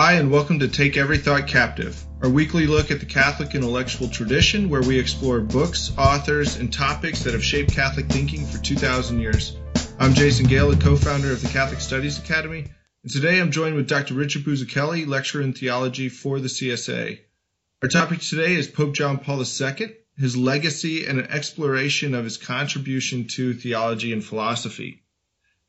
Hi, and welcome to Take Every Thought Captive, our weekly look at the Catholic intellectual tradition where we explore books, authors, and topics that have shaped Catholic thinking for 2,000 years. I'm Jason Gale, co founder of the Catholic Studies Academy, and today I'm joined with Dr. Richard Buzichelli, lecturer in theology for the CSA. Our topic today is Pope John Paul II, his legacy, and an exploration of his contribution to theology and philosophy.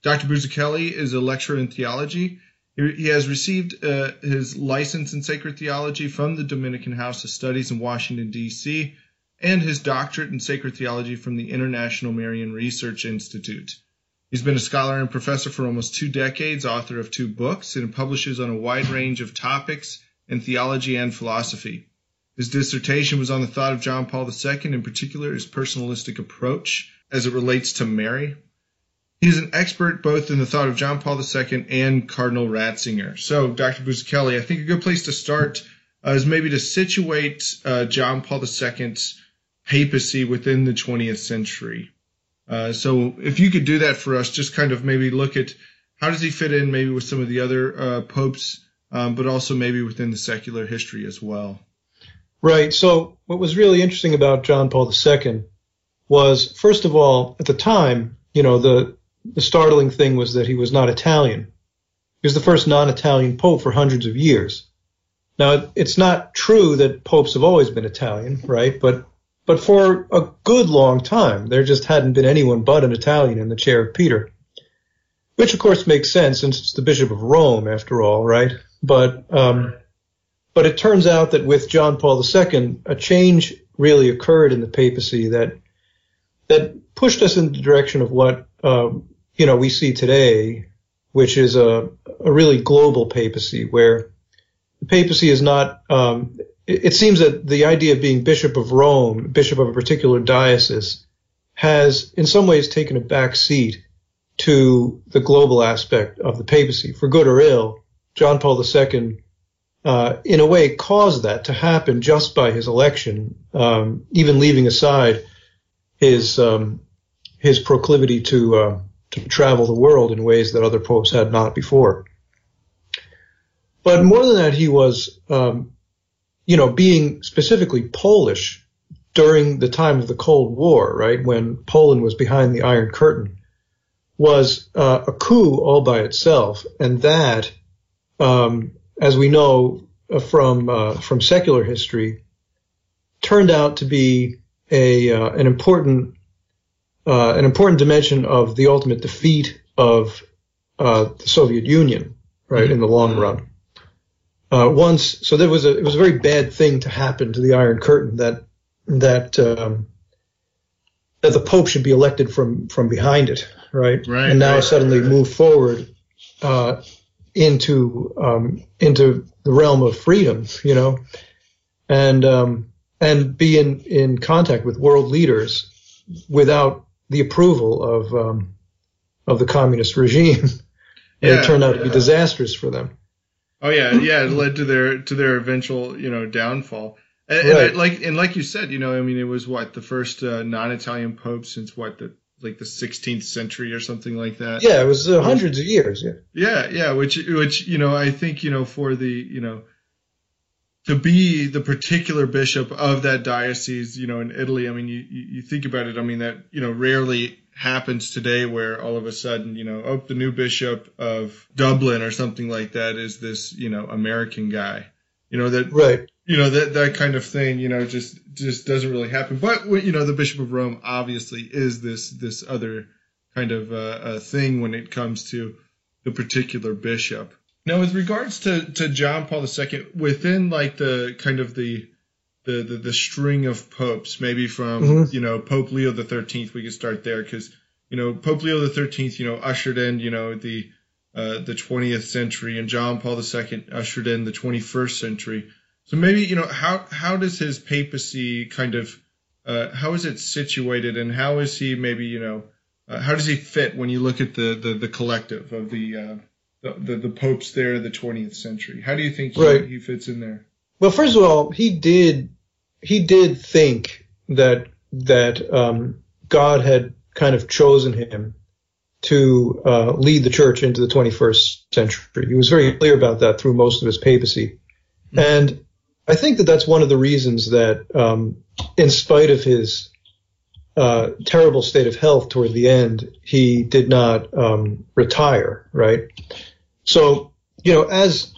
Dr. Buzichelli is a lecturer in theology he has received uh, his license in sacred theology from the Dominican House of Studies in Washington, D.C., and his doctorate in sacred theology from the International Marian Research Institute. He's been a scholar and professor for almost two decades, author of two books, and publishes on a wide range of topics in theology and philosophy. His dissertation was on the thought of John Paul II, in particular his personalistic approach as it relates to Mary, He's an expert both in the thought of John Paul II and Cardinal Ratzinger. So, Dr. Buzichelli, I think a good place to start uh, is maybe to situate uh, John Paul II's papacy within the 20th century. Uh, so, if you could do that for us, just kind of maybe look at how does he fit in maybe with some of the other uh, popes, um, but also maybe within the secular history as well. Right. So, what was really interesting about John Paul II was, first of all, at the time, you know, the the startling thing was that he was not Italian. He was the first non-Italian pope for hundreds of years. Now, it's not true that popes have always been Italian, right? But but for a good long time, there just hadn't been anyone but an Italian in the chair of Peter. Which of course makes sense since it's the Bishop of Rome after all, right? But um, but it turns out that with John Paul II, a change really occurred in the papacy that that pushed us in the direction of what um, you know, we see today, which is a, a really global papacy where the papacy is not, um, it, it, seems that the idea of being bishop of Rome, bishop of a particular diocese, has in some ways taken a back seat to the global aspect of the papacy. For good or ill, John Paul II, uh, in a way, caused that to happen just by his election, um, even leaving aside his um, his proclivity to uh, to travel the world in ways that other popes had not before. But more than that, he was, um, you know, being specifically Polish during the time of the Cold War, right, when Poland was behind the Iron Curtain, was uh, a coup all by itself, and that, um, as we know uh, from uh, from secular history, turned out to be a uh, an important uh, an important dimension of the ultimate defeat of uh, the Soviet Union, right, mm-hmm. in the long run. Uh, once, so there was a it was a very bad thing to happen to the Iron Curtain that that um, that the Pope should be elected from from behind it, right? Right. And now right, suddenly right. move forward uh, into um, into the realm of freedom, you know, and um, and be in in contact with world leaders without the approval of um, of the communist regime. and yeah, it turned out to be disastrous for them. Oh yeah, yeah, it led to their to their eventual you know downfall. And, right. and I, like and like you said, you know, I mean, it was what the first uh, non-Italian pope since what the like the 16th century or something like that. Yeah, it was uh, hundreds of years. Yeah. Yeah, yeah, which which you know I think you know for the you know to be the particular bishop of that diocese, you know, in Italy. I mean, you, you think about it. I mean, that, you know, rarely happens today where all of a sudden, you know, oh, the new bishop of Dublin or something like that is this, you know, American guy, you know, that, right. You know, that, that kind of thing, you know, just, just doesn't really happen. But, you know, the Bishop of Rome obviously is this, this other kind of, uh, uh thing when it comes to the particular bishop. Now, with regards to, to John Paul II, within like the kind of the the, the, the string of popes, maybe from mm-hmm. you know Pope Leo the Thirteenth, we could start there because you know Pope Leo the Thirteenth, you know, ushered in you know the uh, the 20th century, and John Paul II ushered in the 21st century. So maybe you know how how does his papacy kind of uh, how is it situated, and how is he maybe you know uh, how does he fit when you look at the the, the collective of the uh, the, the, the popes there the 20th century. How do you think he, right. he fits in there? Well, first of all, he did he did think that that um, God had kind of chosen him to uh, lead the church into the 21st century. He was very clear about that through most of his papacy. Mm-hmm. And I think that that's one of the reasons that, um, in spite of his uh, terrible state of health toward the end, he did not um, retire, right? So, you know, as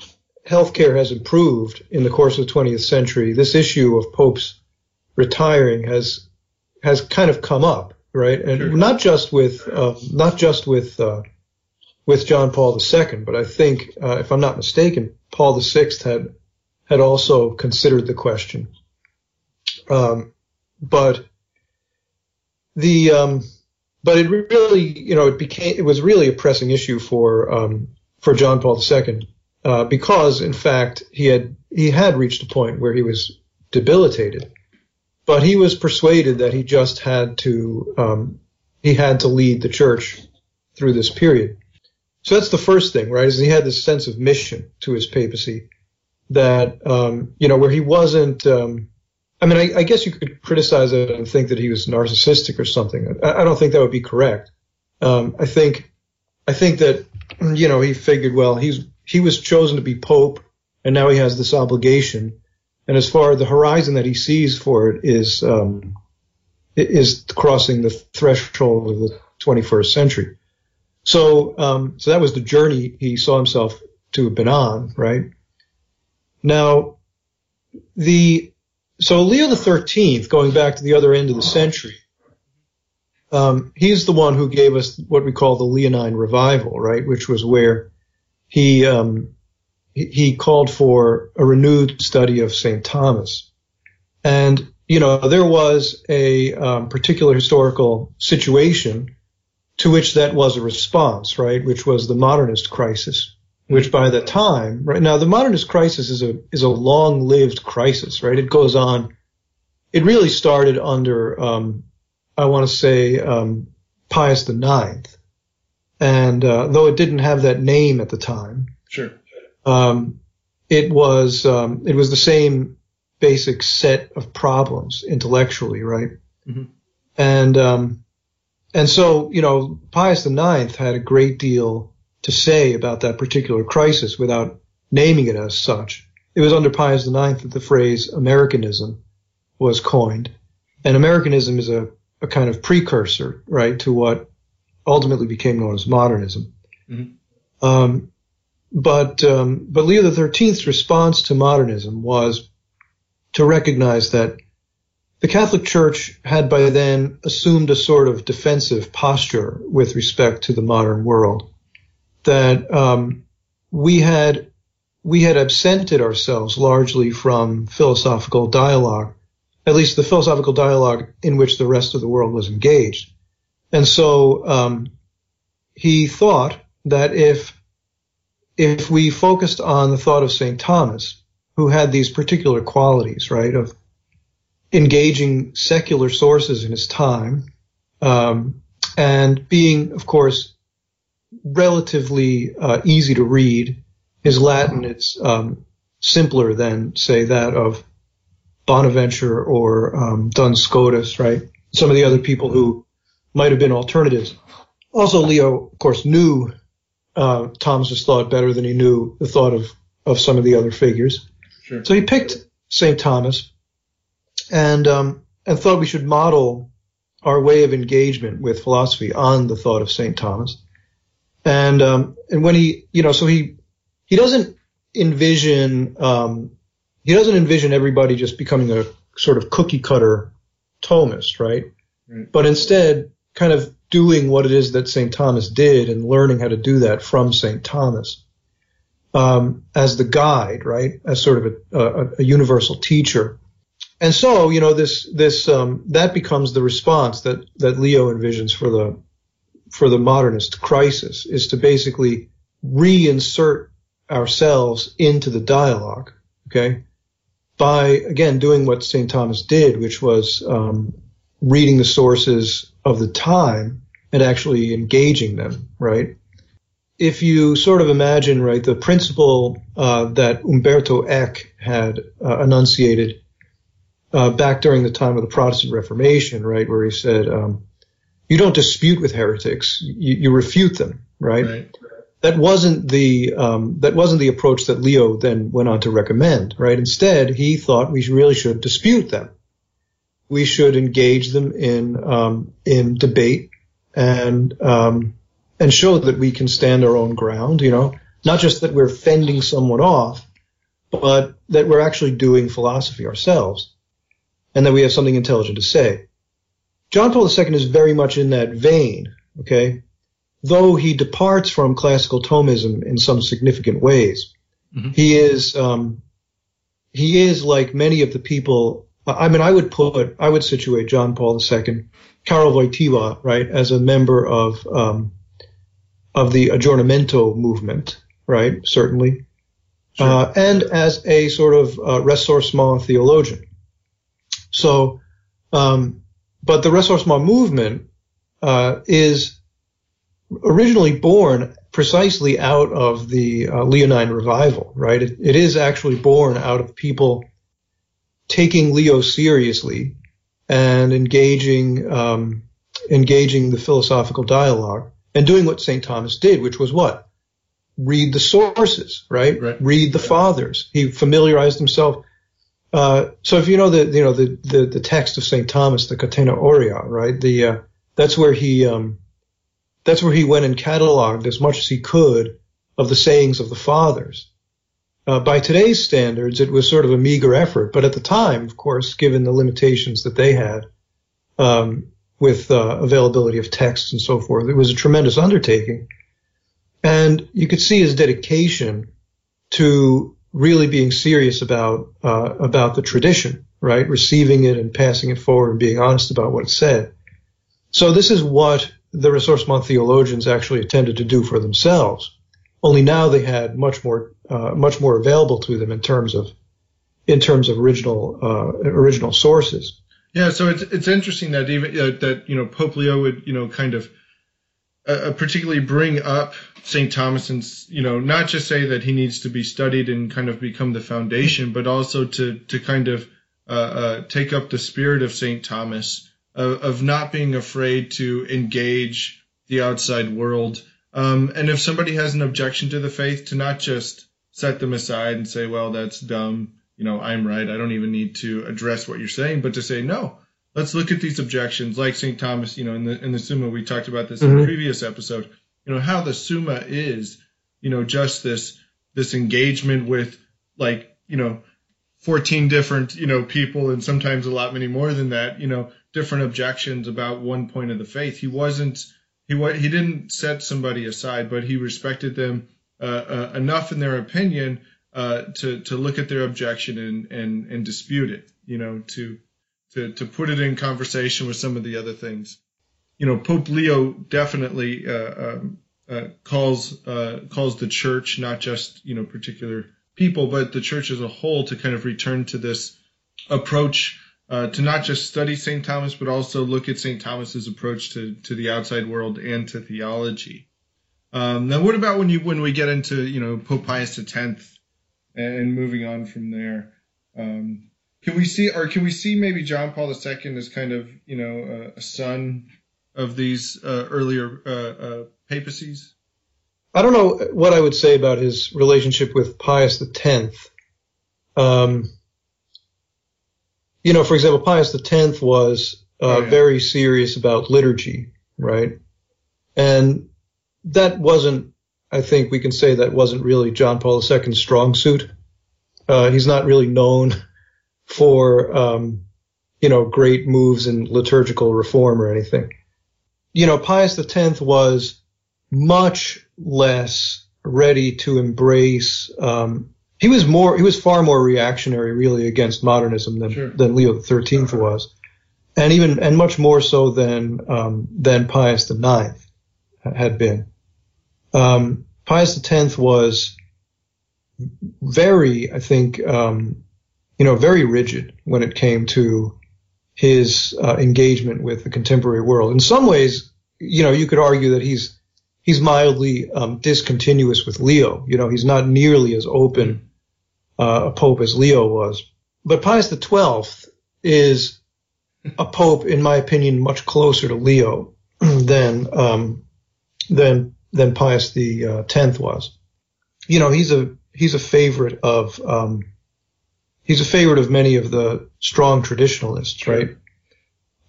healthcare has improved in the course of the 20th century, this issue of popes retiring has has kind of come up, right? And sure. not just with uh, not just with uh, with John Paul II, but I think, uh, if I'm not mistaken, Paul VI had had also considered the question. Um, but the um, but it really, you know, it became it was really a pressing issue for um, for John Paul II uh, because, in fact, he had he had reached a point where he was debilitated, but he was persuaded that he just had to um, he had to lead the church through this period. So that's the first thing, right? Is he had this sense of mission to his papacy that um, you know where he wasn't. Um, I mean, I, I, guess you could criticize it and think that he was narcissistic or something. I, I don't think that would be correct. Um, I think I think that you know he figured, well, he's he was chosen to be pope, and now he has this obligation. And as far as the horizon that he sees for it is um, is crossing the threshold of the 21st century. So um, so that was the journey he saw himself to have been on, right? Now the so Leo the Thirteenth, going back to the other end of the century, um, he's the one who gave us what we call the Leonine revival, right? Which was where he um, he called for a renewed study of St. Thomas. And, you know, there was a um, particular historical situation to which that was a response, right? Which was the modernist crisis, which by the time, right now, the modernist crisis is a, is a long lived crisis, right? It goes on. It really started under, um, I want to say, um, Pius IX. And uh, though it didn't have that name at the time, sure, um, it was um, it was the same basic set of problems intellectually, right? Mm-hmm. And um, and so you know, Pius IX had a great deal to say about that particular crisis without naming it as such. It was under Pius IX that the phrase Americanism was coined, and Americanism is a, a kind of precursor, right, to what ultimately became known as modernism. Mm-hmm. Um, but um, but Leo XIII's response to modernism was to recognize that the Catholic Church had by then assumed a sort of defensive posture with respect to the modern world. That um, we had we had absented ourselves largely from philosophical dialogue, at least the philosophical dialogue in which the rest of the world was engaged. And so um, he thought that if if we focused on the thought of St. Thomas, who had these particular qualities, right, of engaging secular sources in his time, um, and being, of course, relatively uh, easy to read. His Latin it's um, simpler than, say, that of Bonaventure or um, Duns Scotus, right? Some of the other people who might have been alternatives. Also, Leo, of course, knew uh, Thomas's thought better than he knew the thought of, of some of the other figures. Sure. So he picked St. Thomas and, um, and thought we should model our way of engagement with philosophy on the thought of St. Thomas. And, um, and when he, you know, so he, he doesn't envision, um, he doesn't envision everybody just becoming a sort of cookie cutter Thomist, right? right? But instead kind of doing what it is that St. Thomas did and learning how to do that from St. Thomas um, as the guide, right? As sort of a, a, a, universal teacher. And so, you know, this this um, that becomes the response that that Leo envisions for the for the modernist crisis is to basically reinsert ourselves into the dialogue, okay, by again doing what St. Thomas did, which was um, reading the sources of the time and actually engaging them, right? If you sort of imagine, right, the principle uh, that Umberto Eck had uh, enunciated uh, back during the time of the Protestant Reformation, right, where he said, um, you don't dispute with heretics, you, you refute them, right? Right. That wasn't the um, that wasn't the approach that Leo then went on to recommend, right? Instead, he thought we really should dispute them. We should engage them in um, in debate and um, and show that we can stand our own ground. You know, not just that we're fending someone off, but that we're actually doing philosophy ourselves, and that we have something intelligent to say. John Paul II is very much in that vein, okay? Though he departs from classical Thomism in some significant ways, mm-hmm. he is um, he is like many of the people. I mean, I would put, I would situate John Paul II, Karol Wojtyła, right, as a member of um, of the Aggiornamento movement, right, certainly, sure. uh, and as a sort of uh, ressourcement theologian. So, um, but the ressourcement movement uh, is originally born precisely out of the uh, Leonine revival, right? It, it is actually born out of people taking Leo seriously and engaging um, engaging the philosophical dialogue and doing what St. Thomas did, which was what? Read the sources, right? right. Read the fathers. He familiarized himself uh, so if you know the you know the the, the text of Saint Thomas, the Catena Aurea, right? The uh, that's where he um, that's where he went and cataloged as much as he could of the sayings of the fathers. Uh, by today's standards, it was sort of a meager effort, but at the time, of course, given the limitations that they had um, with uh, availability of texts and so forth, it was a tremendous undertaking. And you could see his dedication to really being serious about uh, about the tradition, right? Receiving it and passing it forward and being honest about what it said. So this is what the ressourcement theologians actually attempted to do for themselves. Only now they had much more uh, much more available to them in terms of in terms of original uh, original sources. Yeah, so it's it's interesting that even uh, that you know Pope Leo would you know kind of uh, uh, particularly bring up St. Thomas and, you know, not just say that he needs to be studied and kind of become the foundation, but also to, to kind of uh, uh, take up the spirit of St. Thomas, of, of, not being afraid to engage the outside world. Um, and if somebody has an objection to the faith, to not just set them aside and say, well, that's dumb, you know, I'm right, I don't even need to address what you're saying, but to say, no, let's look at these objections, like St. Thomas, you know, in the in the Summa, we talked about this mm-hmm. in a previous episode you know how the summa is you know just this this engagement with like you know 14 different you know people and sometimes a lot many more than that you know different objections about one point of the faith. He wasn't he he didn't set somebody aside but he respected them uh, uh, enough in their opinion uh, to to look at their objection and and and dispute it you know to to to put it in conversation with some of the other things. You know, Pope Leo definitely uh, um, uh, calls uh, calls the church, not just you know particular people, but the church as a whole, to kind of return to this approach uh, to not just study St. Thomas, but also look at St. Thomas's approach to to the outside world and to theology. Um, now, what about when you when we get into you know Pope Pius X and moving on from there? Um, can we see, or can we see maybe John Paul II as kind of you know a son of these uh, earlier uh, uh, papacies? I don't know what I would say about his relationship with Pius X. Um, you know, for example, Pius X was uh, oh, yeah. very serious about liturgy, right? And that wasn't, I think we can say that wasn't really John Paul II's strong suit. Uh, he's not really known for, um, you know, great moves in liturgical reform or anything you know, Pius X was much less ready to embrace. Um, he was more, he was far more reactionary, really, against modernism than sure. than Leo XIII was, and even and much more so than um, than Pius IX had been. Um, Pius X was very, I think, um, you know, very rigid when it came to his uh, engagement with the contemporary world. In some ways, you know, you could argue that he's he's mildly um, discontinuous with Leo. You know, he's not nearly as open uh, a pope as Leo was. But Pius XII is a pope, in my opinion, much closer to Leo. than um, than than Pius the uh, tenth was. You know, he's a he's a favorite of um, he's a favorite of many of the strong traditionalists, right?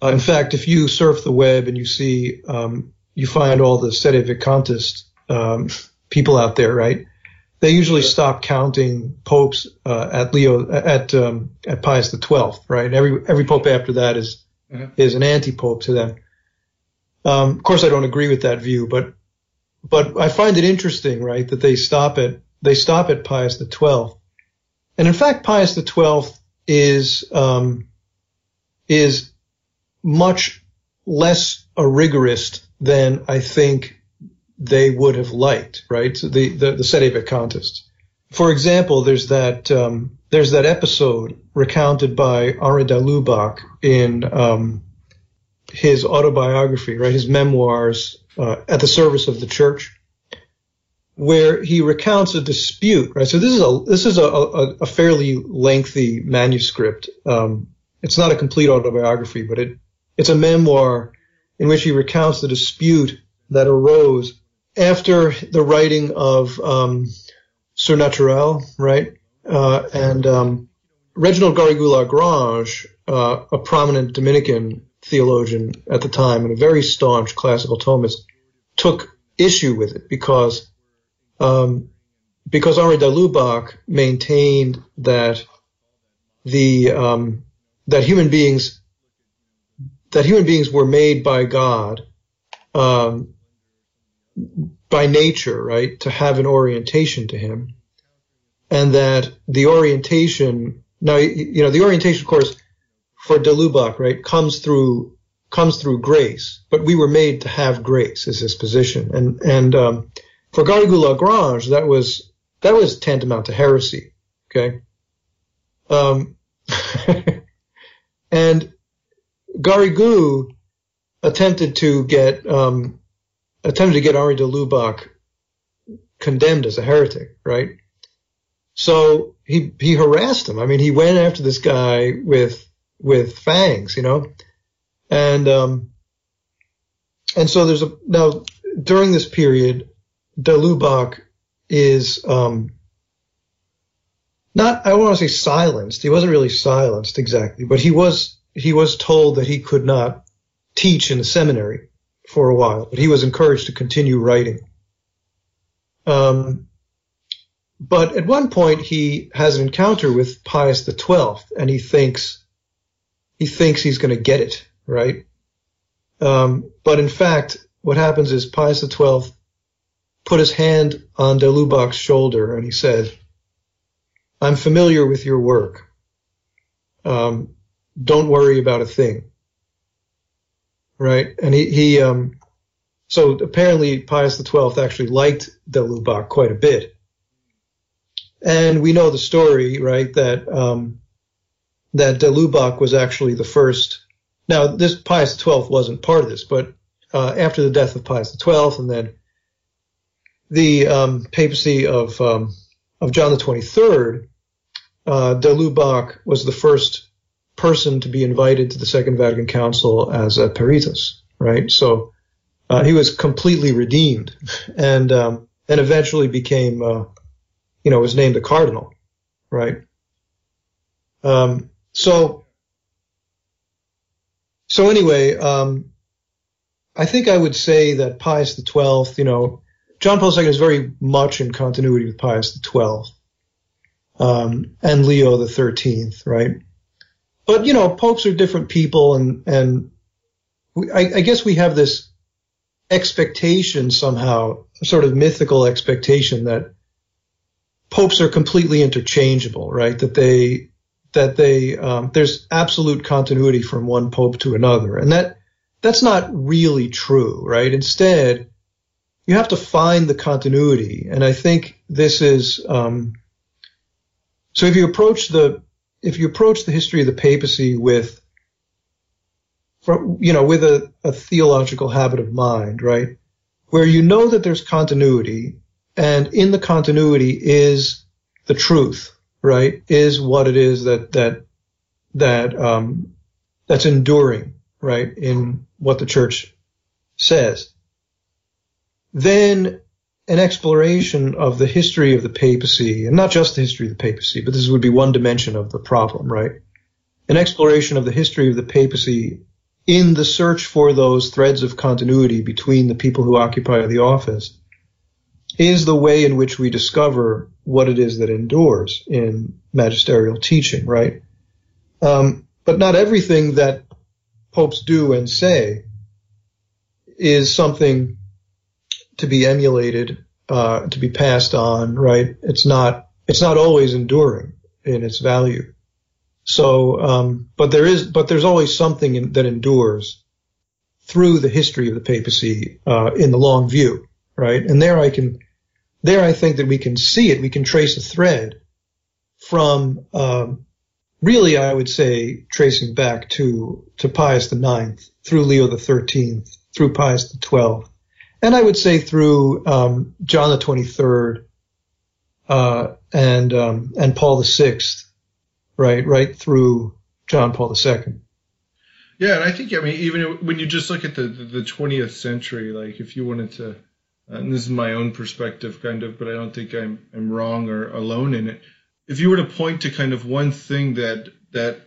Uh, in fact, if you surf the web and you see um, you find all the sedevacantist um, people out there, right? They usually stop counting popes uh, at Leo at um, at Pius the Twelfth, right? Every every pope after that is mm-hmm. is an anti-pope to them. Um, of course, I don't agree with that view, but but I find it interesting, right, that they stop at they stop at Pius the Twelfth, and in fact, Pius the Twelfth is um, is much less a rigorist than I think they would have liked, right? The the, the Sedevacantists. For example, there's that um, there's that episode recounted by Henri de Lubac in um, his autobiography, right, his memoirs uh, at the service of the church, where he recounts a dispute, right? So this is a this is a, a, a fairly lengthy manuscript. Um, it's not a complete autobiography, but it it's a memoir in which he recounts the dispute that arose after the writing of um, Surnaturel, right? Uh, and um, Reginald Garrigou-Lagrange, uh, a prominent Dominican theologian at the time and a very staunch classical Thomist, took issue with it because um, because Henri de Lubac maintained that the um, that human beings that human beings were made by God um, by nature, right, to have an orientation to Him, and that the orientation now you know the orientation, of course, for de Lubac, right, comes through comes through grace, but we were made to have grace is his position, and and um, for Garrigou-Lagrange, that was that was tantamount to heresy. Okay, um, and Garrigou attempted to get um, attempted to get Henri de Lubac condemned as a heretic, right? So he he harassed him. I mean, he went after this guy with with fangs, you know, and um, and so there's a now during this period, de Lubac is um, not I don't want to say silenced. He wasn't really silenced exactly, but he was he was told that he could not teach in the seminary for a while, but he was encouraged to continue writing. Um, but at one point he has an encounter with Pius XII, and he thinks he thinks he's going to get it right. Um, but in fact, what happens is Pius XII put his hand on de Lubac's shoulder and he said, "I'm familiar with your work. Um, don't worry about a thing." Right? And he, he um, so apparently Pius XII actually liked de Lubac quite a bit. And we know the story, right, that, um, that de was actually the first. Now, this Pius XII wasn't part of this, but uh, after the death of Pius XII and then the um, papacy of um, of John the 23rd, uh, de was the first person to be invited to the Second Vatican Council as a peritus, right? So uh, he was completely redeemed, and um, and eventually became, uh, you know, was named a cardinal, right? Um, so so anyway, um, I think I would say that Pius XII, you know, John Paul II is very much in continuity with Pius XII um, and Leo the Thirteenth, right? But you know, popes are different people, and and we, I, I guess we have this expectation somehow, sort of mythical expectation that popes are completely interchangeable, right? That they that they um, there's absolute continuity from one pope to another, and that that's not really true, right? Instead, you have to find the continuity, and I think this is um, so. If you approach the if you approach the history of the papacy with, from, you know, with a, a theological habit of mind, right, where you know that there's continuity, and in the continuity is the truth, right, is what it is that that that um, that's enduring, right, in what the church says, then an exploration of the history of the papacy, and not just the history of the papacy, but this would be one dimension of the problem, right? An exploration of the history of the papacy in the search for those threads of continuity between the people who occupy the office is the way in which we discover what it is that endures in magisterial teaching, right? Um, but not everything that popes do and say is something to be emulated, uh, to be passed on, right? It's not, it's not always enduring in its value. So, um, but there is, but there's always something in, that endures through the history of the papacy, uh, in the long view, right? And there I can, there I think that we can see it. We can trace a thread from, um, really, I would say, tracing back to, to Pius IX, through Leo XIII, through Pius XII, and I would say through um, John the Twenty Third uh, and um, and Paul VI, right, right through John Paul II. Yeah, and I think I mean even when you just look at the the 20th century, like if you wanted to, and this is my own perspective, kind of, but I don't think I'm I'm wrong or alone in it. If you were to point to kind of one thing that that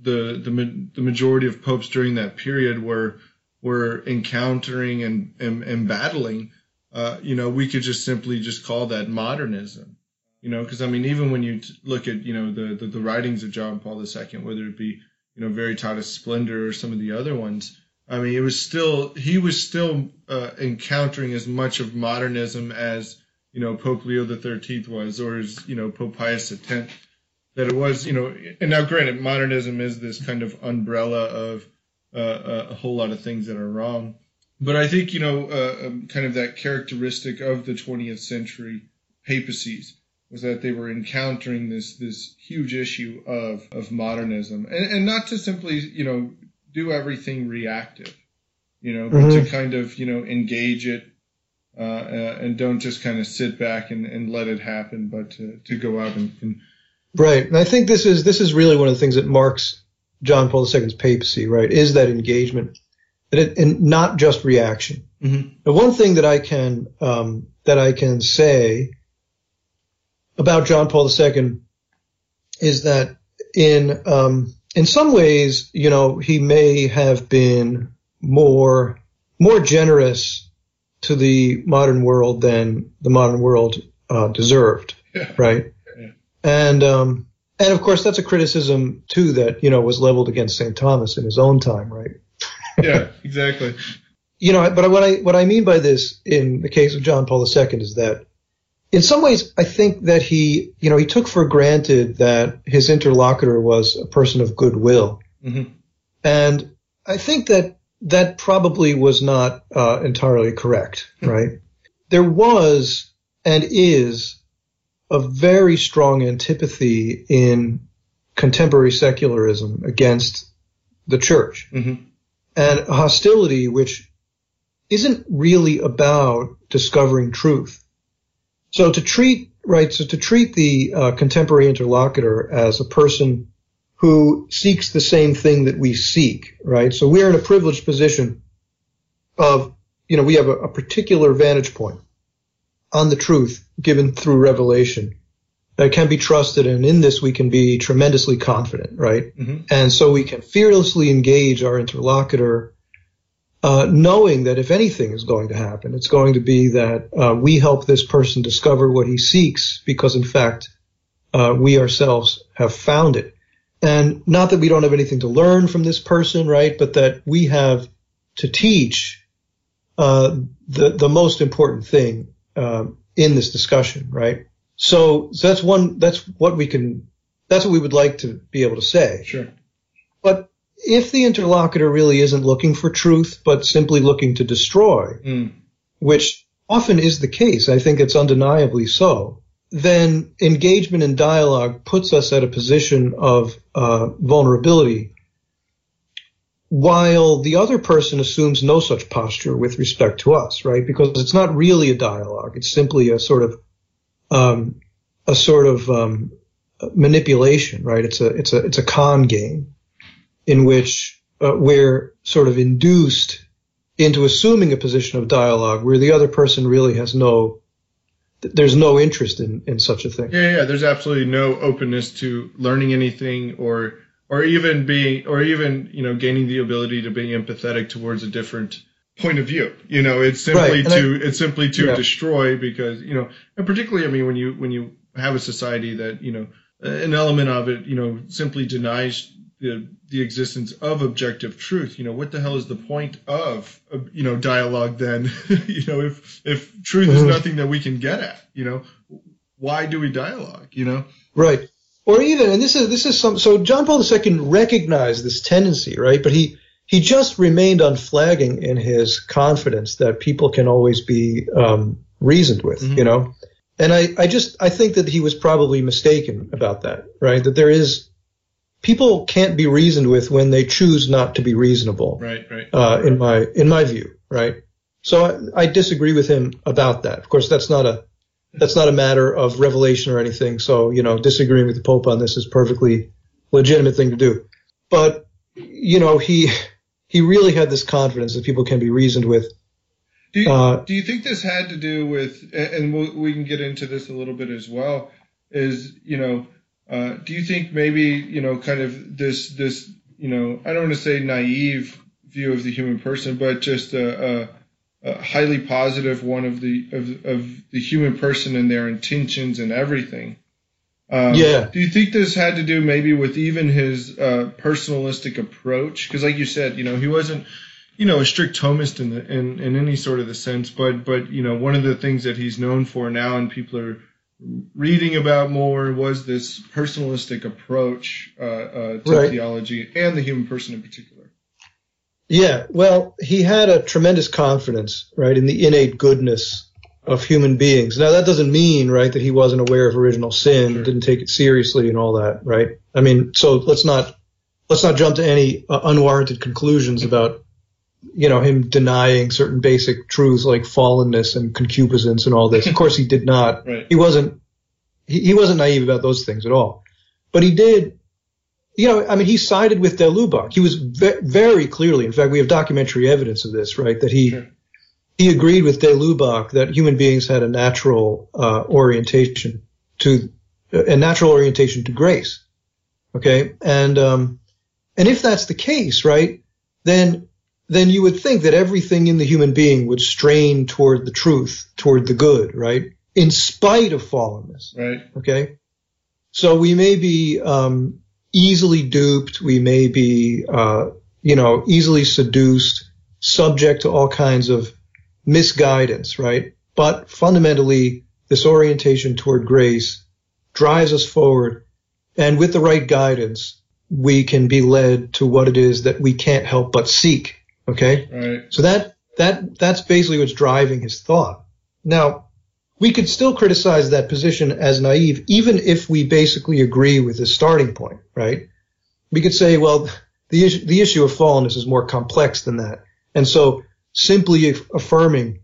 the the the majority of popes during that period were we're encountering and, and, and battling, uh, you know, we could just simply just call that modernism. You know, because I mean, even when you t- look at you know the, the, the writings of John Paul II, whether it be you know Veritatis Splendor or some of the other ones, I mean, it was still he was still uh, encountering as much of modernism as you know Pope Leo Thirteenth was, or as you know Pope Pius X. That it was, you know, and now granted, modernism is this kind of umbrella of uh, a whole lot of things that are wrong. But I think, you know, uh, um, kind of that characteristic of the 20th century papacies was that they were encountering this this huge issue of of modernism, and, and not to simply, you know, do everything reactive, you know, but mm-hmm. to kind of, you know, engage it uh, uh, and don't just kind of sit back and, and let it happen, but to, to go out and, and right. And I think this is this is really one of the things that marks John Paul II's papacy, right, is that engagement, it, and not just reaction. Mm-hmm. The one thing that I can um, that I can say about John Paul II is that in um, in some ways, you know, he may have been more more generous to the modern world than the modern world uh, deserved, yeah. right? Yeah. And um, and of course, that's a criticism too that you know was leveled against St. Thomas in his own time, right? yeah, exactly. you know, but what I what I mean by this in the case of John Paul II is that in some ways I think that he you know he took for granted that his interlocutor was a person of goodwill, mm-hmm. and I think that that probably was not uh, entirely correct, hmm. right? there was and is a very strong antipathy in contemporary secularism against the church mm-hmm. and a hostility which isn't really about discovering truth. So to treat, right, so to treat the uh, contemporary interlocutor as a person who seeks the same thing that we seek, right? So we're in a privileged position of, you know, we have a, a particular vantage point on the truth given through revelation that can be trusted. And in this, we can be tremendously confident, right? Mm-hmm. And so we can fearlessly engage our interlocutor, uh, knowing that if anything is going to happen, it's going to be that uh, we help this person discover what he seeks because, in fact, uh, we ourselves have found it. And not that we don't have anything to learn from this person, right? But that we have to teach uh, the the most important thing um, in this discussion, right? So, so that's one, that's what we can, that's what we would like to be able to say. Sure. But if the interlocutor really isn't looking for truth, but simply looking to destroy, mm. which often is the case, I think it's undeniably so, then engagement and dialogue puts us at a position of uh, vulnerability while the other person assumes no such posture with respect to us, right? Because it's not really a dialogue. It's simply a sort of um, a sort of um, manipulation, right? It's a it's a it's a con game in which uh, we're sort of induced into assuming a position of dialogue where the other person really has no there's no interest in, in such a thing. Yeah, yeah. There's absolutely no openness to learning anything or or even being or even you know gaining the ability to be empathetic towards a different point of view. You know, it's simply right. to I, it's simply to yeah. destroy because you know, and particularly I mean when you when you have a society that you know an element of it you know simply denies the the existence of objective truth. You know, what the hell is the point of you know dialogue then? you know, if if truth is mm-hmm. nothing that we can get at, you know, why do we dialogue? You know, right? Or even, and this is this is some. So John Paul II recognized this tendency, right? But he he just remained unflagging in his confidence that people can always be um, reasoned with, mm-hmm. you know. And I, I just I think that he was probably mistaken about that, right? That there is people can't be reasoned with when they choose not to be reasonable. Right, right. Uh, in my in my view, right. So I, I, disagree with him about that. Of course, that's not a that's not a matter of revelation or anything. So you know, disagreeing with the Pope on this is perfectly legitimate thing to do. But you know, he he really had this confidence that people can be reasoned with. Do you, uh, do you think this had to do with, and we'll, we can get into this a little bit as well, is you know uh, do you think maybe you know kind of this this you know I don't want to say naive view of the human person, but just a, a, a highly positive one of the of, of the human person and their intentions and everything. Um, yeah. Do you think this had to do maybe with even his uh, personalistic approach? Because, like you said, you know, he wasn't, you know, a strict Thomist in, the, in in any sort of the sense, but but you know, one of the things that he's known for now, and people are reading about more was this personalistic approach uh, uh, to right. theology and the human person in particular. Yeah, well, he had a tremendous confidence, right, in the innate goodness of human beings. Now, that doesn't mean, right, that he wasn't aware of original sin, sure. didn't take it seriously, and all that, right? I mean, so let's not let's not jump to any uh, unwarranted conclusions about you know, him denying certain basic truths like fallenness and concupiscence and all this. Of course, he did not. Right. He wasn't. He, he wasn't naive about those things at all. But he did. You know, I mean, he sided with de Lubac. He was ve- very clearly. In fact, we have documentary evidence of this, right? That he sure. he agreed with de Lubac that human beings had a natural uh, orientation to a natural orientation to grace. Okay, and um, and if that's the case, right, then then you would think that everything in the human being would strain toward the truth, toward the good, right? In spite of fallenness. Right. Okay. So we may be um, easily duped. We may be, uh, you know, easily seduced, subject to all kinds of misguidance, right? But fundamentally, this orientation toward grace drives us forward. And with the right guidance, we can be led to what it is that we can't help but seek Okay. Right. So that that that's basically what's driving his thought. Now, we could still criticize that position as naive, even if we basically agree with his starting point, right? We could say, well, the issue, the issue of fallenness is more complex than that, and so simply affirming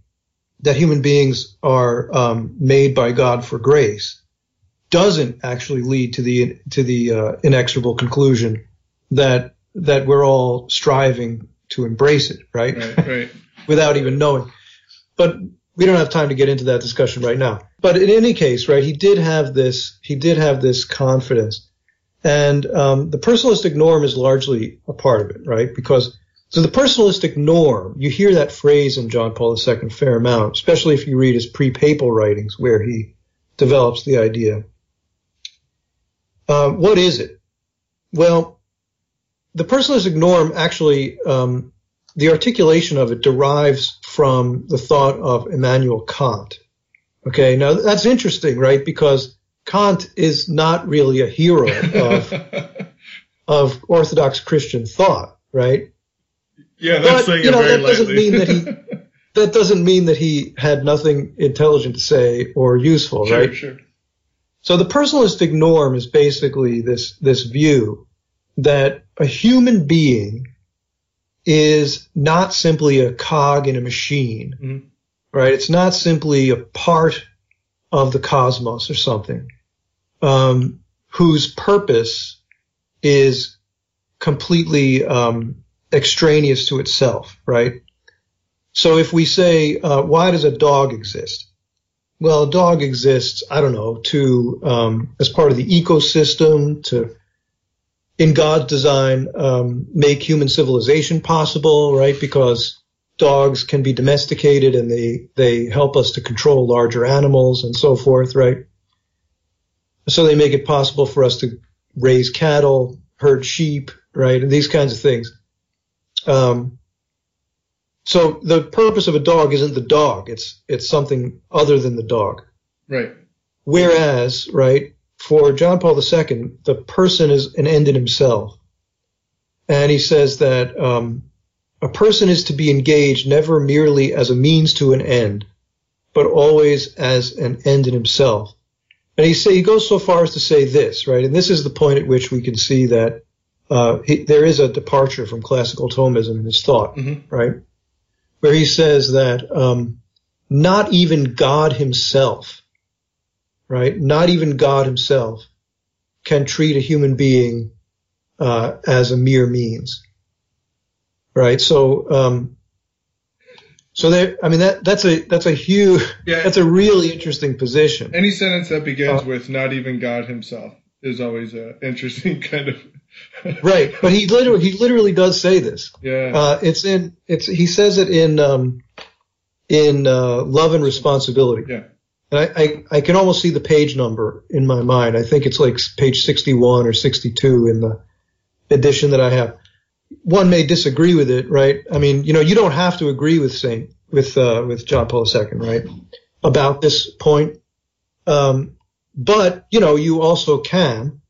that human beings are um, made by God for grace doesn't actually lead to the to the uh, inexorable conclusion that that we're all striving to embrace it, right? Right, right. Without even knowing. But we don't have time to get into that discussion right now. But in any case, right, he did have this, he did have this confidence. And um, the personalistic norm is largely a part of it, right? Because so the personalistic norm, you hear that phrase in John Paul II a fair amount, especially if you read his pre-papal writings where he develops the idea. Uh, what is it? Well, the personalistic norm actually, um, the articulation of it derives from the thought of Immanuel Kant. Okay, now that's interesting, right? Because Kant is not really a hero of of Orthodox Christian thought, right? Yeah, that's but, saying you know, that lightly. doesn't mean that he that doesn't mean that he had nothing intelligent to say or useful, sure, right? Sure. So the personalistic norm is basically this this view that a human being is not simply a cog in a machine, mm-hmm. right? It's not simply a part of the cosmos or something, um, whose purpose is completely um, extraneous to itself, right? So if we say, uh, why does a dog exist? Well, a dog exists, I don't know, to um, as part of the ecosystem, to in God's design, um, make human civilization possible, right? Because dogs can be domesticated and they they help us to control larger animals and so forth, right? So they make it possible for us to raise cattle, herd sheep, right, and these kinds of things. Um, so the purpose of a dog isn't the dog; it's it's something other than the dog. Right. Whereas, right, for John Paul II, the person is an end in himself, and he says that um, a person is to be engaged never merely as a means to an end, but always as an end in himself. And he say he goes so far as to say this, right? And this is the point at which we can see that uh, he, there is a departure from classical Thomism in his thought, Mm-hmm. right? Where he says that um, not even God Himself, right? Not even God Himself can treat a human being uh, as a mere means, right? So, um, so there. I mean, that that's a that's a huge Yeah. that's a really interesting position. Any sentence that begins Uh, with "not even God Himself" is always an interesting kind of. Right, but he literally he literally does say this. Yeah. Uh, it's in it's he says it in um, in uh, Love and Responsibility. Yeah. And I, I I can almost see the page number in my mind. I think it's like page 61 or 62 in the edition that I have. One may disagree with it, right? I mean, you know, you don't have to agree with Saint with uh, with John Paul II, right, about this point. Um, but you know, you also can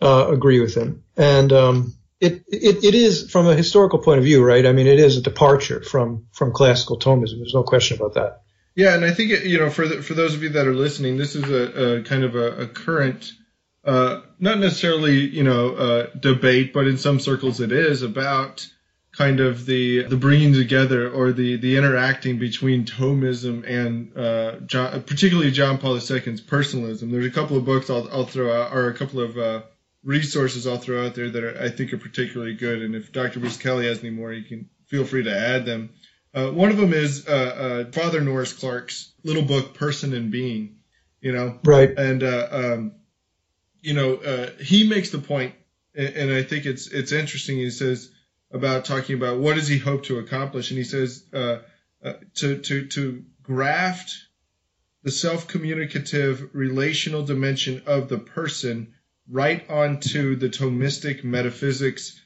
uh, agree with him, and um, it, it it is from a historical point of view, right? I mean, it is a departure from from classical Thomism. There's no question about that. Yeah, and I think it, you know for the, for those of you that are listening, this is a, a kind of a, a current, uh, not necessarily you know uh, debate, but in some circles it is about kind of the the bringing together or the the interacting between Thomism and uh, John, particularly John Paul II's personalism. There's a couple of books I'll, I'll throw out, or a couple of uh, resources I'll throw out there that are, I think are particularly good. And if Dr. Bruce Kelly has any more, you can feel free to add them. Uh, one of them is uh, uh, Father Norris Clarke's little book, Person and Being. You know, Right. and uh, um, you know uh, he makes the point, and, and I think it's it's interesting. He says about talking about what does he hope to accomplish, and he says uh, uh, to to to graft the self-communicative relational dimension of the person right onto the Thomistic metaphysics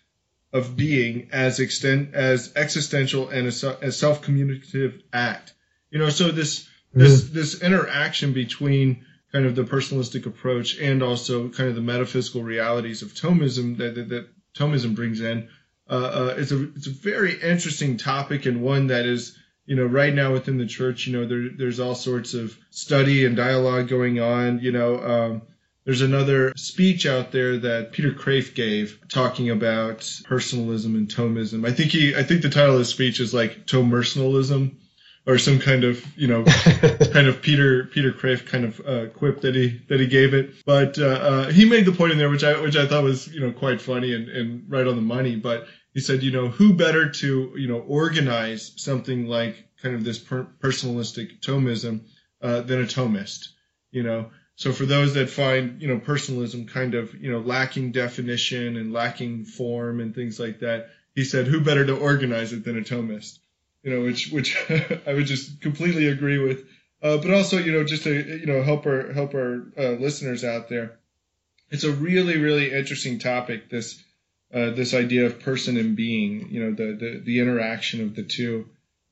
of being as extent as existential and a, a self-communicative act. You know, so this this this interaction between kind of the personalistic approach and also kind of the metaphysical realities of Thomism that that, that Thomism brings in uh, uh, it's a it's a very interesting topic and one that is you know right now within the church you know there there's all sorts of study and dialogue going on you know um, there's another speech out there that Peter Kreeft gave talking about personalism and Thomism. I think he I think the title of the speech is like Thomersonalism or some kind of you know kind of Peter Peter Kreeft kind of uh, quip that he that he gave it. But uh, uh, he made the point in there, which I which I thought was you know quite funny and, and right on the money. But he said, you know, who better to you know organize something like kind of this per- personalistic Thomism uh, than a Thomist, you know. So for those that find you know personalism kind of you know lacking definition and lacking form and things like that, he said, who better to organize it than a Thomist? you know, which which I would just completely agree with. Uh, but also, you know, just to you know help our help our uh, listeners out there, it's a really really interesting topic. This uh, this idea of person and being, you know, the the, the interaction of the two.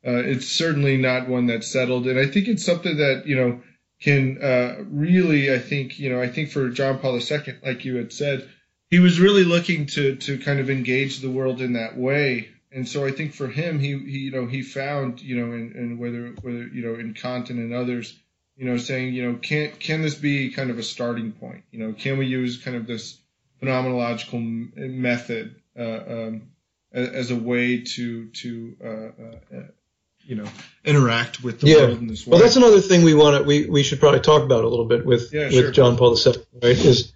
Uh, it's certainly not one that's settled, and I think it's something that you know can uh, really, I think, you know, I think for John Paul II, like you had said, he was really looking to to kind of engage the world in that way and so I think for him, he, he you know he found you know and in whether whether you know in Kant and others, you know saying you know can can this be kind of a starting point? You know can we use kind of this phenomenological method uh, um, as, a way to to uh, uh, you know interact with the Yeah. world in this way? Well, that's another thing we want to we, we should probably talk about a little bit with Yeah, with sure. John Paul II, right? Is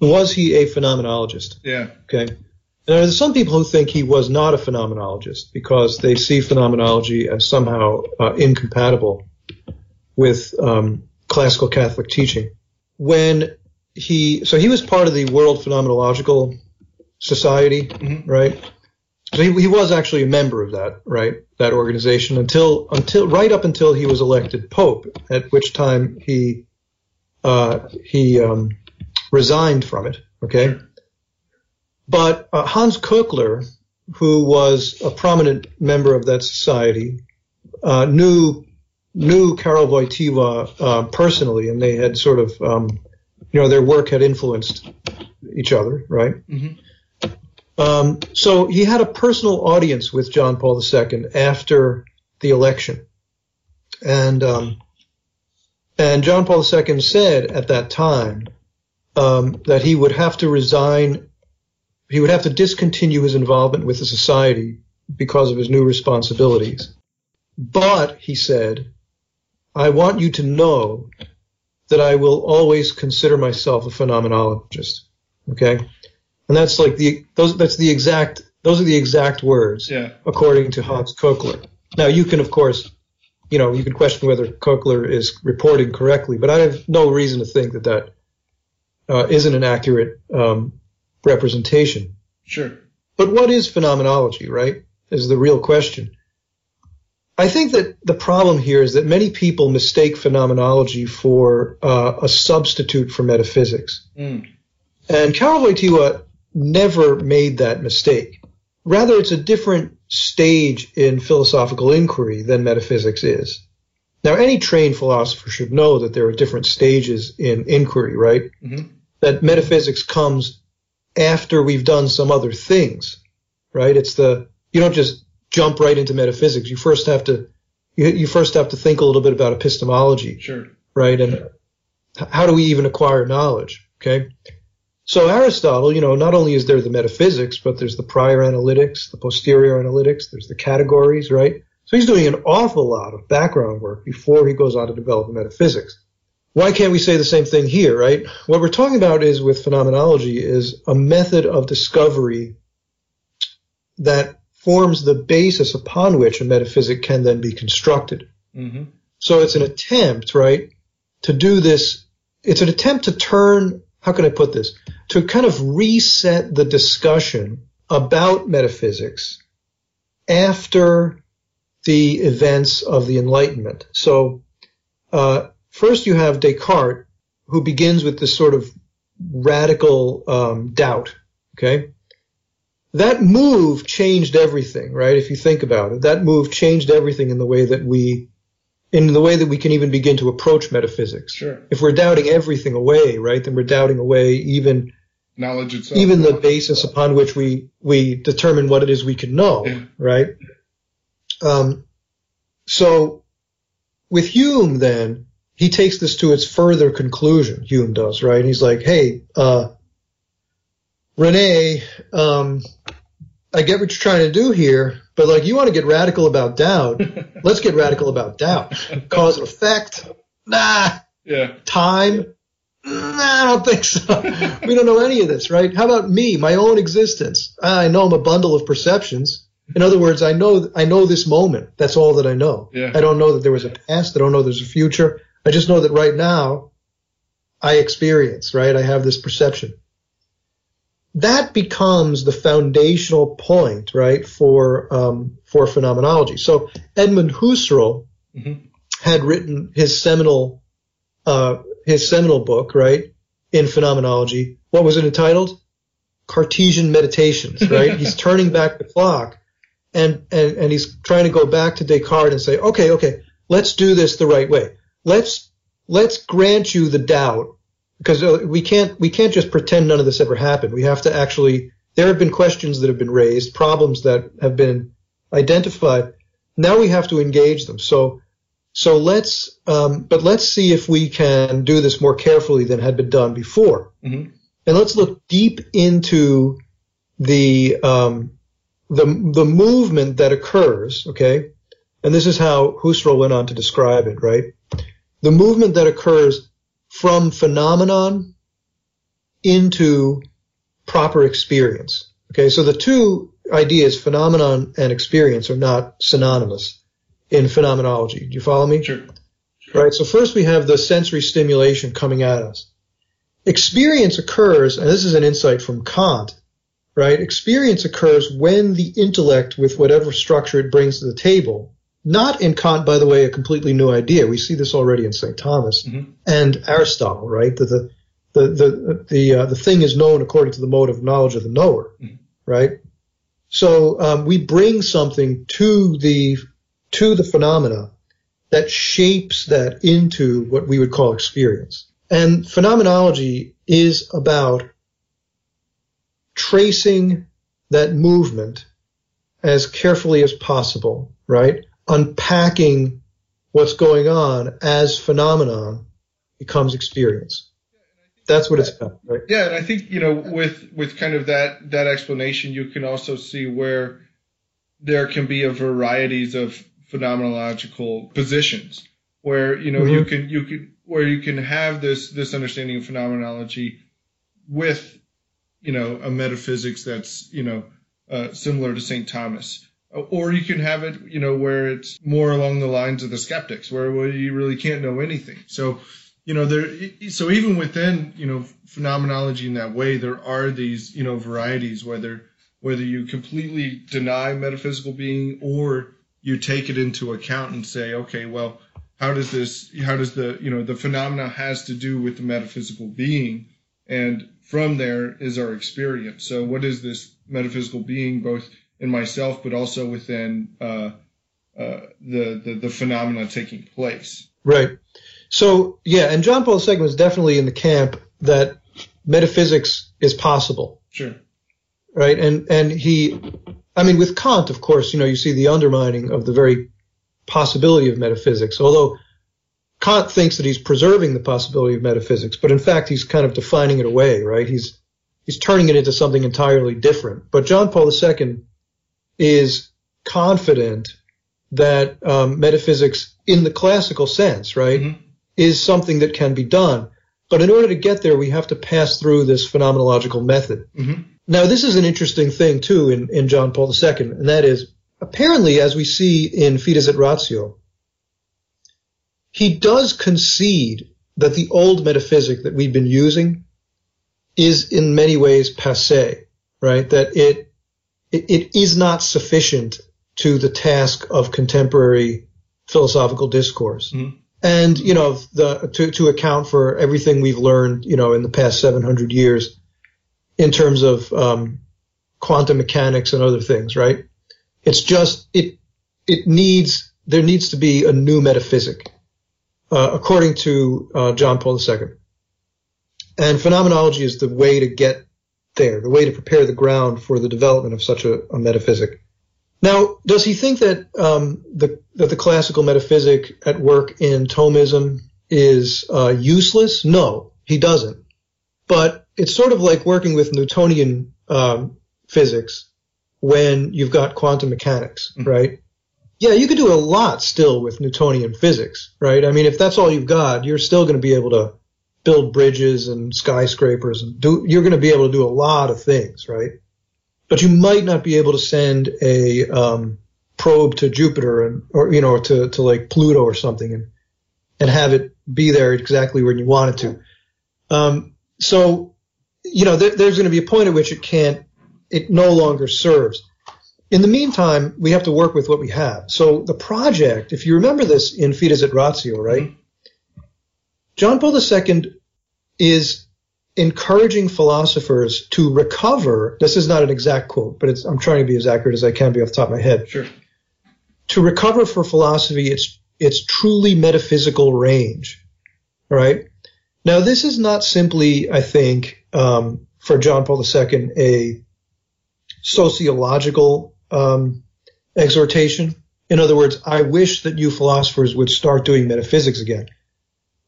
was he a phenomenologist? yeah, Okay, And there are some people who think he was not a phenomenologist because they see phenomenology as somehow uh, incompatible with um, classical Catholic teaching. When he, so he was part of the World Phenomenological Society, Mhm. right? So he, he was actually a member of that, right? That organization until until right up until he was elected pope, at which time he uh, he um, resigned from it. Okay, but uh, Hans Kochler, who was a prominent member of that society, uh, knew knew Karol Wojtyła uh, personally, and they had sort of um, you know their work had influenced each other, right? Mhm. Um, so he had a personal audience with John Paul II after the election, and um, and John Paul II said at that time um, that he would have to resign, he would have to discontinue his involvement with the society because of his new responsibilities. But he said, I want you to know that I will always consider myself a phenomenologist. Okay. And that's like the, those, that's the exact, those are the exact words Yeah. according to Hans Kochler. Now you can, of course, you know, you can question whether Kochler is reporting correctly, but I have no reason to think that that uh, isn't an accurate um, representation. Sure. But what is phenomenology, right? Is the real question. I think that the problem here is that many people mistake phenomenology for uh, a substitute for metaphysics. Mm. And Karol Wojtyła never made that mistake. Rather, it's a different stage in philosophical inquiry than metaphysics is. Now, any trained philosopher should know that there are different stages in inquiry, right? Mhm. That metaphysics comes after we've done some other things, right? It's the, you don't just jump right into metaphysics. You first have to, you, you first have to think a little bit about epistemology Sure. right? And h- how do we even acquire knowledge? Okay. So Aristotle, you know, not only is there the metaphysics, but there's the prior analytics, the posterior analytics, there's the categories, right? So he's doing an awful lot of background work before he goes on to develop metaphysics. Why can't we say the same thing here, right? What we're talking about is with phenomenology is a method of discovery that forms the basis upon which a metaphysic can then be constructed. hmm So it's an attempt, right, to do this. It's an attempt to turn, how can I put this? To kind of reset the discussion about metaphysics after the events of the Enlightenment. So, uh, first you have Descartes, who begins with this sort of radical um, doubt. Okay, that move changed everything, right? If you think about it, that move changed everything in the way that we in the way that we can even begin to approach metaphysics. Sure. If we're doubting everything away, right, then we're doubting away even Knowledge itself. even the basis upon which we we determine what it is we can know, Yeah. right? Um, so with Hume, then he takes this to its further conclusion. Hume does, right? He's like, hey, uh, René, um, I get what you're trying to do here, but like you want to get radical about doubt. Let's get radical about doubt. Cause and effect. Nah yeah. time? Nah, I don't think so. we don't know any of this, right? How about me, my own existence? I know I'm a bundle of perceptions. In other words, I know I know this moment. That's all that I know. Yeah. I don't know that there was a past. I don't know there's a future. I just know that right now I experience, right? I have this perception. That becomes the foundational point, right, for um, for phenomenology. So Edmund Husserl Mhm. had written his seminal uh, his seminal book, right, in phenomenology. What was it entitled? Cartesian Meditations, right? he's turning back the clock and, and, and he's trying to go back to Descartes and say, okay, okay, let's do this the right way. Let's, let's grant you the doubt because uh, we can't, we can't just pretend none of this ever happened. We have to actually, there have been questions that have been raised, problems that have been identified. Now we have to engage them. So, so let's, um, but let's see if we can do this more carefully than had been done before. Mhm. And let's look deep into the, um, the, the movement that occurs, okay? And this is how Husserl went on to describe it, right? The movement that occurs from phenomenon into proper experience, Okay, so the two ideas, phenomenon and experience, are not synonymous in phenomenology. Do you follow me? Sure. Right. So first we have the sensory stimulation coming at us. Experience occurs, and this is an insight from Kant, right? Experience occurs when the intellect, with whatever structure it brings to the table, not in Kant, by the way, a completely new idea. We see this already in St. Thomas Mhm. and Aristotle, right? That the the the the uh, the thing is known according to the mode of knowledge of the knower, Mhm. right? So um, we bring something to the to the phenomena that shapes that into what we would call experience. And phenomenology is about tracing that movement as carefully as possible, right? Unpacking what's going on as phenomenon becomes experience. That's what it's about, right? Yeah, and I think you know with with kind of that that explanation, you can also see where there can be a varieties of phenomenological positions where you know you Mhm. can you can where you can have this this understanding of phenomenology with you know a metaphysics that's you know uh, similar to St. Thomas. Or you can have it, you know, where it's more along the lines of the skeptics, where, you really can't know anything. So, you know, there. So even within, you know, phenomenology in that way, there are these, you know, varieties. Whether whether you completely deny metaphysical being or you take it into account and say, okay, well, how does this, how does the, you know, the phenomena has to do with the metaphysical being, and from there is our experience. So what is this metaphysical being, both in myself, but also within uh, uh, the, the the phenomena taking place? Right. So, yeah, and John Paul II was definitely in the camp that metaphysics is possible, Sure. right? And, and he, I mean, with Kant, of course, you know, you see the undermining of the very possibility of metaphysics, although Kant thinks that he's preserving the possibility of metaphysics, but in fact, he's kind of defining it away, right? He's, he's turning it into something entirely different. But John Paul II is confident that um, metaphysics, in the classical sense, right, Mhm. is something that can be done. But in order to get there, we have to pass through this phenomenological method. hmm Now, this is an interesting thing too in, in John Paul II, and that is apparently, as we see in Fides et Ratio, he does concede that the old metaphysic that we've been using is in many ways passe, right? That it, it, it is not sufficient to the task of contemporary philosophical discourse. Mhm. And, you know, the, to, to account for everything we've learned, you know, in the past 700 years in terms of, um, quantum mechanics and other things, right? It's just, it, it needs, there needs to be a new metaphysic, uh, according to, uh, John Paul II. And phenomenology is the way to get there, the way to prepare the ground for the development of such a, a metaphysic. Now, does he think that um, the that the classical metaphysic at work in Thomism is uh, useless? No, he doesn't. But it's sort of like working with Newtonian um, physics when you've got quantum mechanics, Mhm. right? Yeah, you could do a lot still with Newtonian physics, right? I mean, if that's all you've got, you're still going to be able to build bridges and skyscrapers and do. You're going to be able to do a lot of things, right? but you might not be able to send a um, probe to Jupiter and or you know to to like Pluto or something and and have it be there exactly when you want it to. Um, so you know there, there's going to be a point at which it can't it no longer serves. In the meantime, we have to work with what we have. So the project, if you remember this in Fides et Ratio, right? John Paul II is encouraging philosophers to recover. This is not an exact quote, but it's, I'm trying to be as accurate as I can be off the top of my head. Sure. To recover for philosophy its its truly metaphysical range. All right. Now, this is not simply, I think, um, for John Paul II, a sociological um, exhortation. In other words, I wish that you philosophers would start doing metaphysics again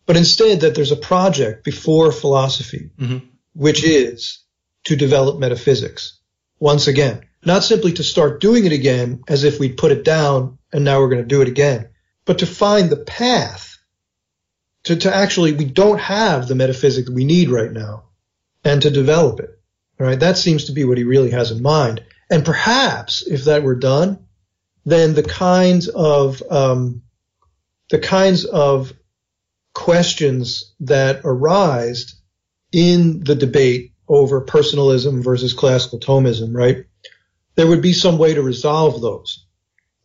but instead that there's a project before philosophy, Mhm. which is to develop metaphysics once again. Not simply to start doing it again as if we'd put it down and now we're going to do it again, but to find the path to, to actually, we don't have the metaphysics we need right now and to develop it. Right? That seems to be what he really has in mind. And perhaps if that were done, then the kinds of um, the kinds of questions that arise in the debate over personalism versus classical Thomism, right? There would be some way to resolve those.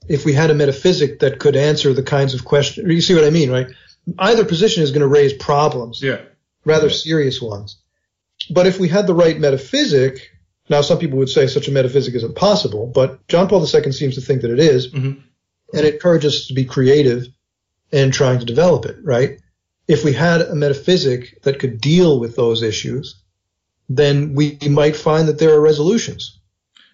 If we had a metaphysic that could answer the kinds of questions, you see what I mean, right? Either position is going to raise problems, Yeah. rather serious ones. But if we had the right metaphysic, now some people would say such a metaphysic is impossible, but John Paul II seems to think that it is, Mhm. and it encourages us to be creative in trying to develop it, right? If we had a metaphysic that could deal with those issues, then we might find that there are resolutions.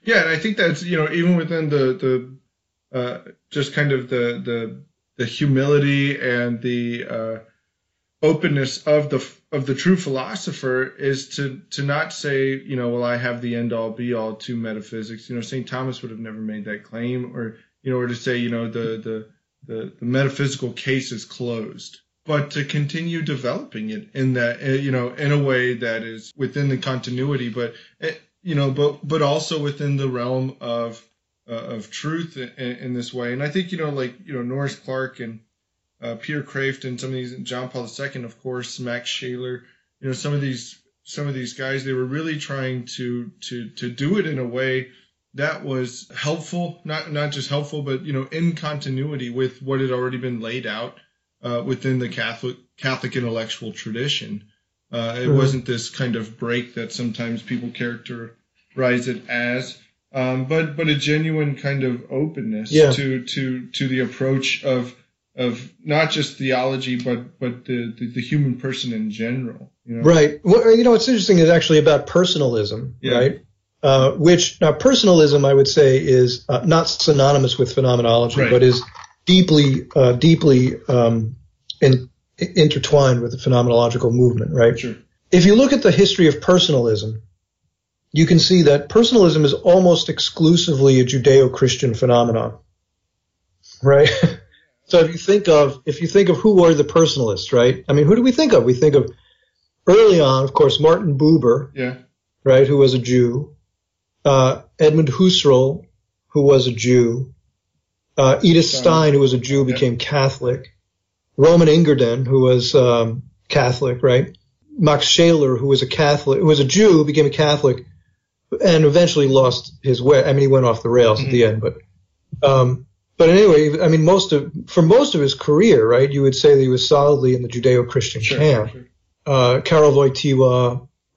Yeah, and I think that's you know even within the the uh, just kind of the the the humility and the uh, openness of the of the true philosopher is to to not say you know well I have the end all be all to metaphysics. You know Saint Thomas would have never made that claim, or you know, or to say you know the the the, the metaphysical case is closed. But to continue developing it in that, uh, you know, in a way that is within the continuity, but uh, you know, but but also within the realm of uh, of truth in, in this way. And I think you know, like you know, Norris Clarke and uh, Peter Kreeft and some of these, John Paul II, of course, Max Scheler, you know, some of these some of these guys, they were really trying to to to do it in a way that was helpful, not not just helpful, but you know, in continuity with what had already been laid out uh, within the Catholic Catholic intellectual tradition. Uh, it wasn't this kind of break that sometimes people characterize it as, um, but but a genuine kind of openness Yeah. to to to the approach of of not just theology, but but the, the, the human person in general. You know? Right. Well, you know, what's interesting is actually about personalism, Yeah. right? Uh, which now personalism, I would say, is uh, not synonymous with phenomenology, Right. but is deeply, uh, deeply um, in, intertwined with the phenomenological movement, right? Sure. If you look at the history of personalism, you can see that personalism is almost exclusively a Judeo-Christian phenomenon, right? so if you think of if you think of who are the personalists, right? I mean, who do we think of? We think of early on, of course, Martin Buber, Yeah. right, who was a Jew, uh, Edmund Husserl, who was a Jew, uh, Edith Stein. Who was a Jew, became Catholic, Roman Ingarden, who was um, Catholic, right, Max Scheler, who was a Catholic, who was a Jew, became a Catholic, and eventually lost his way. I mean, he went off the rails at the end, but. Um, but anyway, I mean, most of for most of his career, right, you would say that he was solidly in the Judeo-Christian Sure. camp sure. uh, Karol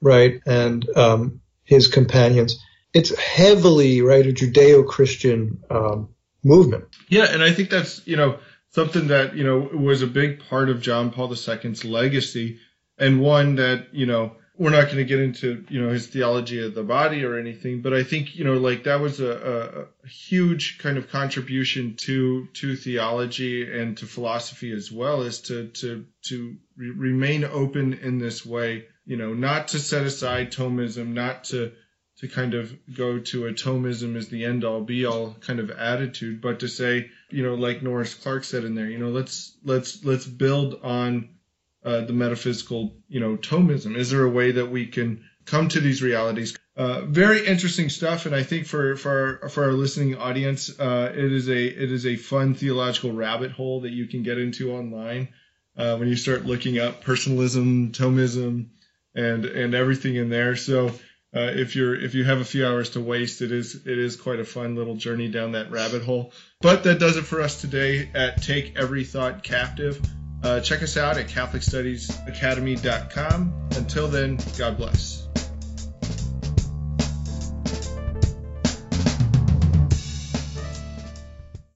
right, and um, his companions. It's heavily right a Judeo-Christian um, movement. Yeah, and I think that's you know something that you know was a big part of John Paul II's legacy, and one that you know we're not going to get into you know his theology of the body or anything, but I think you know like that was a, a, huge kind of contribution to to theology and to philosophy as well, is to to to re- remain open in this way, you know, not to set aside Thomism, not to to kind of go to a as the end all be all kind of attitude, but to say, you know, like Norris Clarke said in there, you know, let's let's let's build on uh, the metaphysical, you know, Thomism. Is there a way that we can come to these realities? Uh, very interesting stuff, and I think for for our, for our listening audience, uh, it is a it is a fun theological rabbit hole that you can get into online uh, when you start looking up personalism, Thomism, and and everything in there. So uh, if you're if you have a few hours to waste, it is it is quite a fun little journey down that rabbit hole. But that does it for us today at Take Every Thought Captive. Uh, check us out at CatholicStudiesAcademy.com. Until then, God bless.